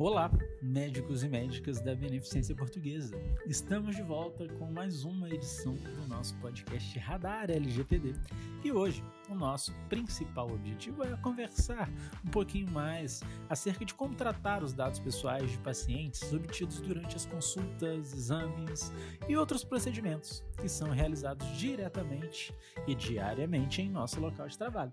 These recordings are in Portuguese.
Olá, médicos e médicas da Beneficência Portuguesa. Estamos de volta com mais uma edição do nosso podcast Radar LGPD. E hoje, o nosso principal objetivo é conversar um pouquinho mais acerca de como tratar os dados pessoais de pacientes obtidos durante as consultas, exames e outros procedimentos que são realizados diretamente e diariamente em nosso local de trabalho.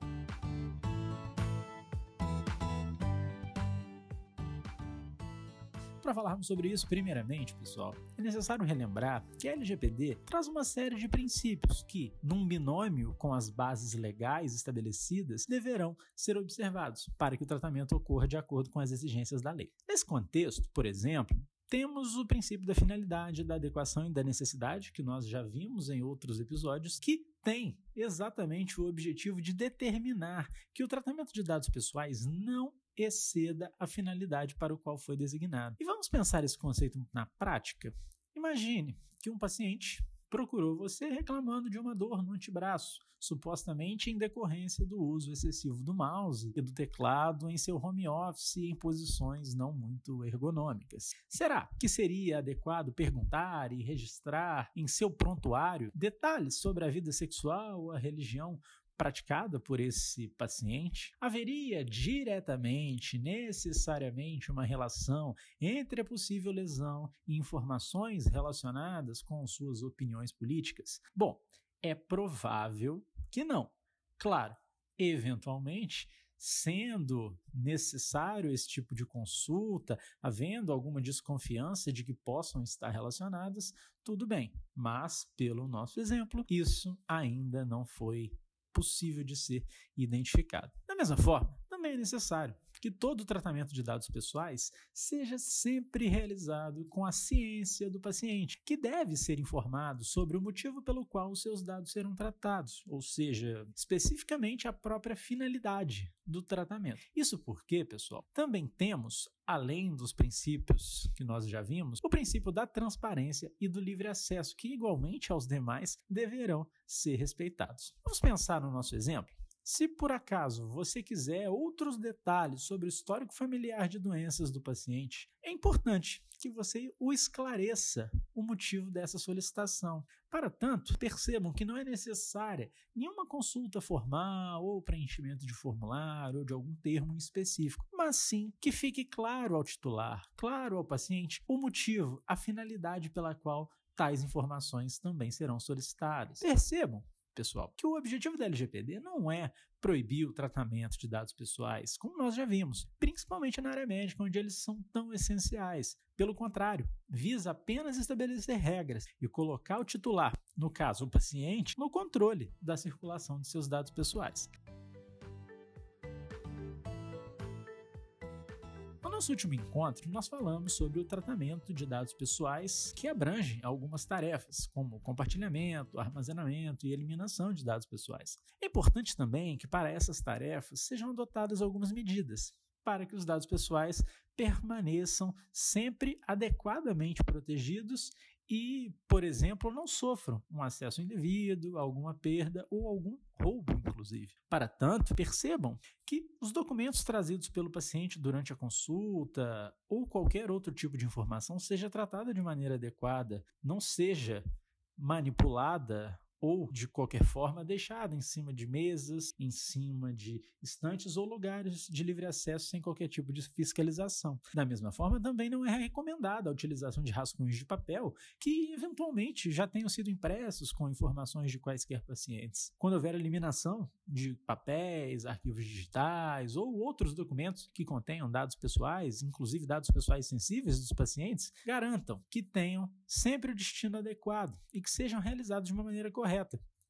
Para falarmos sobre isso, primeiramente, pessoal, é necessário relembrar que a LGPD traz uma série de princípios que, num binômio com as bases legais estabelecidas, deverão ser observados para que o tratamento ocorra de acordo com as exigências da lei. Nesse contexto, por exemplo, temos o princípio da finalidade, da adequação e da necessidade, que nós já vimos em outros episódios, que tem exatamente o objetivo de determinar que o tratamento de dados pessoais não exceda a finalidade para o qual foi designado. E vamos pensar esse conceito na prática? Imagine que um paciente procurou você reclamando de uma dor no antebraço, supostamente em decorrência do uso excessivo do mouse e do teclado em seu home office em posições não muito ergonômicas. Será que seria adequado perguntar e registrar em seu prontuário detalhes sobre a vida sexual, a religião praticada por esse paciente, haveria diretamente, necessariamente, uma relação entre a possível lesão e informações relacionadas com suas opiniões políticas? Bom, é provável que não. Claro, eventualmente, sendo necessário esse tipo de consulta, havendo alguma desconfiança de que possam estar relacionadas, tudo bem. Mas, pelo nosso exemplo, isso ainda não foi possível de ser identificado. Da mesma forma, também é necessário que todo tratamento de dados pessoais seja sempre realizado com a ciência do paciente, que deve ser informado sobre o motivo pelo qual os seus dados serão tratados, ou seja, especificamente a própria finalidade do tratamento. Isso porque, pessoal, também temos, além dos princípios que nós já vimos, o princípio da transparência e do livre acesso, que igualmente aos demais deverão ser respeitados. Vamos pensar no nosso exemplo? Se por acaso você quiser outros detalhes sobre o histórico familiar de doenças do paciente, é importante que você o esclareça o motivo dessa solicitação. Para tanto, percebam que não é necessária nenhuma consulta formal ou preenchimento de formulário ou de algum termo específico, mas sim que fique claro ao titular, claro ao paciente, o motivo, a finalidade pela qual tais informações também serão solicitadas. Percebam pessoal, que o objetivo da LGPD não é proibir o tratamento de dados pessoais, como nós já vimos, principalmente na área médica, onde eles são tão essenciais. Pelo contrário, visa apenas estabelecer regras e colocar o titular, no caso o paciente, no controle da circulação de seus dados pessoais. Nosso último encontro, nós falamos sobre o tratamento de dados pessoais que abrange algumas tarefas, como compartilhamento, armazenamento e eliminação de dados pessoais. É importante também que para essas tarefas sejam adotadas algumas medidas para que os dados pessoais permaneçam sempre adequadamente protegidos e, por exemplo, não sofram um acesso indevido, alguma perda ou algum roubo, inclusive. Para tanto, percebam que os documentos trazidos pelo paciente durante a consulta ou qualquer outro tipo de informação seja tratada de maneira adequada, não seja manipulada ou, de qualquer forma, deixada em cima de mesas, em cima de estantes ou lugares de livre acesso sem qualquer tipo de fiscalização. Da mesma forma, também não é recomendada a utilização de rascunhos de papel que, eventualmente, já tenham sido impressos com informações de quaisquer pacientes. Quando houver eliminação de papéis, arquivos digitais ou outros documentos que contenham dados pessoais, inclusive dados pessoais sensíveis dos pacientes, garantam que tenham sempre o destino adequado e que sejam realizados de uma maneira correta,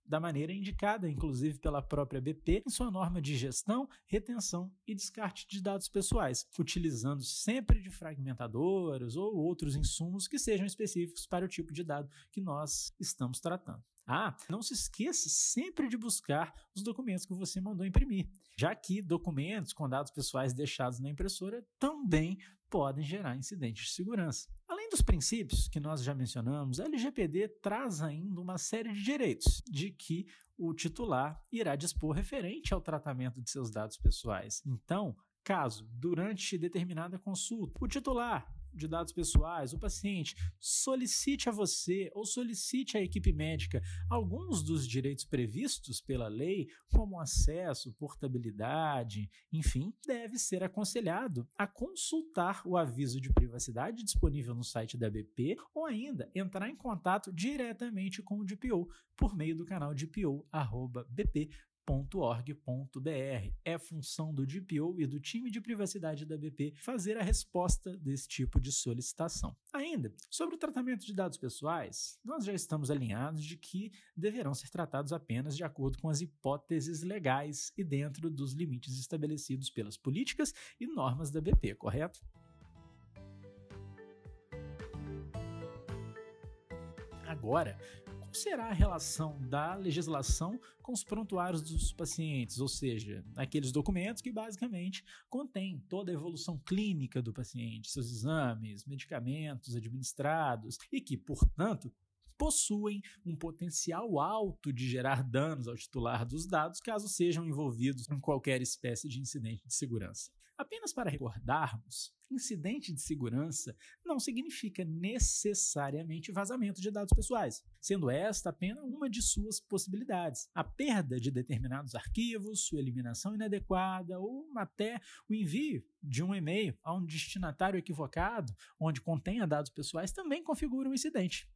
da maneira indicada, inclusive pela própria BP, em sua norma de gestão, retenção e descarte de dados pessoais, utilizando sempre de fragmentadores ou outros insumos que sejam específicos para o tipo de dado que nós estamos tratando. Ah, não se esqueça sempre de buscar os documentos que você mandou imprimir, já que documentos com dados pessoais deixados na impressora também podem gerar incidentes de segurança. Além dos princípios que nós já mencionamos, a LGPD traz ainda uma série de direitos de que o titular irá dispor referente ao tratamento de seus dados pessoais. Então, Caso, durante determinada consulta, o titular de dados pessoais, o paciente solicite a você ou solicite à equipe médica alguns dos direitos previstos pela lei, como acesso, portabilidade, enfim, deve ser aconselhado a consultar o aviso de privacidade disponível no site da BP ou ainda entrar em contato diretamente com o DPO por meio do canal dpo@bp é função do DPO e do time de privacidade da BP fazer a resposta desse tipo de solicitação. Ainda, sobre o tratamento de dados pessoais, nós já estamos alinhados de que deverão ser tratados apenas de acordo com as hipóteses legais e dentro dos limites estabelecidos pelas políticas e normas da BP, correto? Agora, será a relação da legislação com os prontuários dos pacientes, ou seja, aqueles documentos que basicamente contêm toda a evolução clínica do paciente, seus exames, medicamentos administrados e que, portanto, possuem um potencial alto de gerar danos ao titular dos dados caso sejam envolvidos em qualquer espécie de incidente de segurança. Apenas para recordarmos, incidente de segurança não significa necessariamente vazamento de dados pessoais, sendo esta apenas uma de suas possibilidades. A perda de determinados arquivos, sua eliminação inadequada ou até o envio de um e-mail a um destinatário equivocado, onde contenha dados pessoais, também configura um incidente.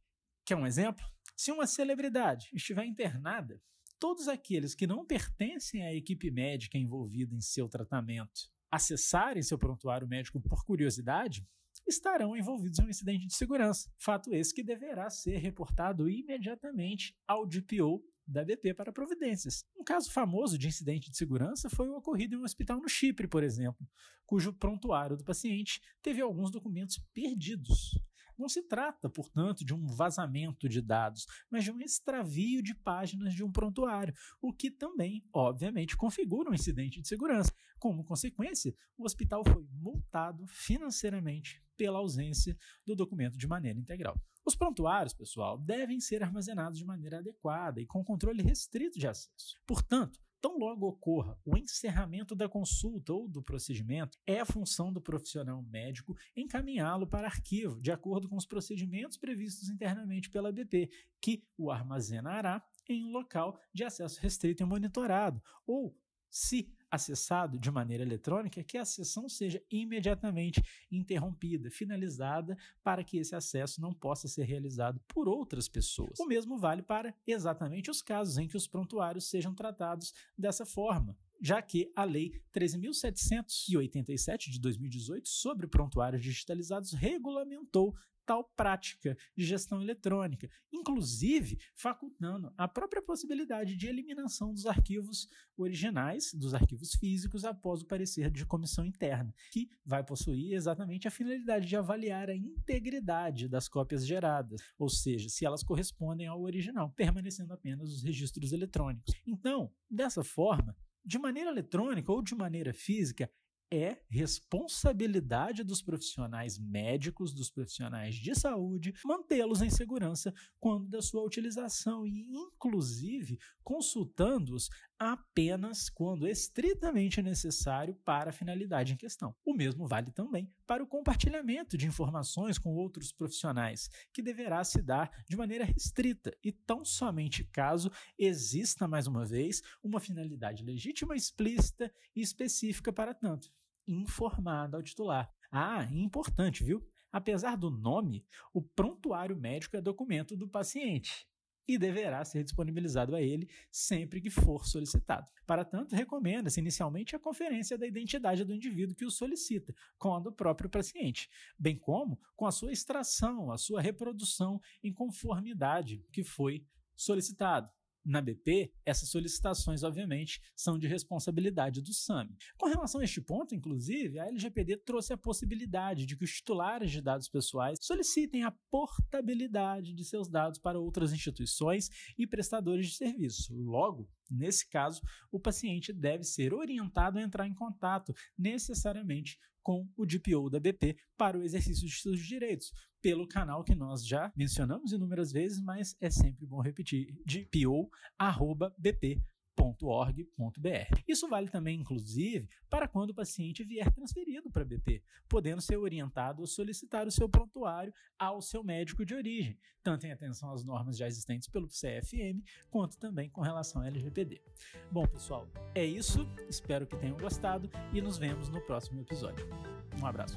Quer um exemplo? Se uma celebridade estiver internada, todos aqueles que não pertencem à equipe médica envolvida em seu tratamento acessarem seu prontuário médico por curiosidade, estarão envolvidos em um incidente de segurança. Fato esse que deverá ser reportado imediatamente ao DPO da BP para providências. Um caso famoso de incidente de segurança foi o ocorrido em um hospital no Chipre, por exemplo, cujo prontuário do paciente teve alguns documentos perdidos. Não se trata, portanto, de um vazamento de dados, mas de um extravio de páginas de um prontuário, o que também, obviamente, configura um incidente de segurança. Como consequência, o hospital foi multado financeiramente pela ausência do documento de maneira integral. Os prontuários, pessoal, devem ser armazenados de maneira adequada e com controle restrito de acesso. Portanto, Tão logo ocorra o encerramento da consulta ou do procedimento, é a função do profissional médico encaminhá-lo para arquivo, de acordo com os procedimentos previstos internamente pela BP, que o armazenará em um local de acesso restrito e monitorado, ou se acessado de maneira eletrônica, que a sessão seja imediatamente interrompida, finalizada, para que esse acesso não possa ser realizado por outras pessoas. O mesmo vale para exatamente os casos em que os prontuários sejam tratados dessa forma já que a Lei 13.787 de 2018 sobre prontuários digitalizados regulamentou tal prática de gestão eletrônica, inclusive facultando a própria possibilidade de eliminação dos arquivos originais, dos arquivos físicos, após o parecer de comissão interna, que vai possuir exatamente a finalidade de avaliar a integridade das cópias geradas, ou seja, se elas correspondem ao original, permanecendo apenas os registros eletrônicos. Então, dessa forma, de maneira eletrônica ou de maneira física, é responsabilidade dos profissionais médicos, dos profissionais de saúde, mantê-los em segurança quando da sua utilização e, inclusive, consultando-os apenas quando estritamente necessário para a finalidade em questão. O mesmo vale também para o compartilhamento de informações com outros profissionais, que deverá se dar de maneira restrita e tão somente caso exista, mais uma vez, uma finalidade legítima, explícita e específica para tanto informada ao titular. Ah, importante, viu? Apesar do nome, o prontuário médico é documento do paciente e deverá ser disponibilizado a ele sempre que for solicitado. Para tanto, recomenda-se inicialmente a conferência da identidade do indivíduo que o solicita, com a do próprio paciente, bem como com a sua extração, a sua reprodução em conformidade que foi solicitado. Na BP, essas solicitações, obviamente, são de responsabilidade do SAMI. Com relação a este ponto, inclusive, a LGPD trouxe a possibilidade de que os titulares de dados pessoais solicitem a portabilidade de seus dados para outras instituições e prestadores de serviço. Logo, nesse caso, o paciente deve ser orientado a entrar em contato necessariamente com o DPO da BP para o exercício de seus direitos, pelo canal que nós já mencionamos inúmeras vezes, mas é sempre bom repetir, dpo.bp.com.br. Isso vale também, inclusive, para quando o paciente vier transferido para BP, podendo ser orientado a solicitar o seu prontuário ao seu médico de origem, tanto em atenção às normas já existentes pelo CFM, quanto também com relação ao LGPD. Bom, pessoal, é isso. Espero que tenham gostado e nos vemos no próximo episódio. Um abraço.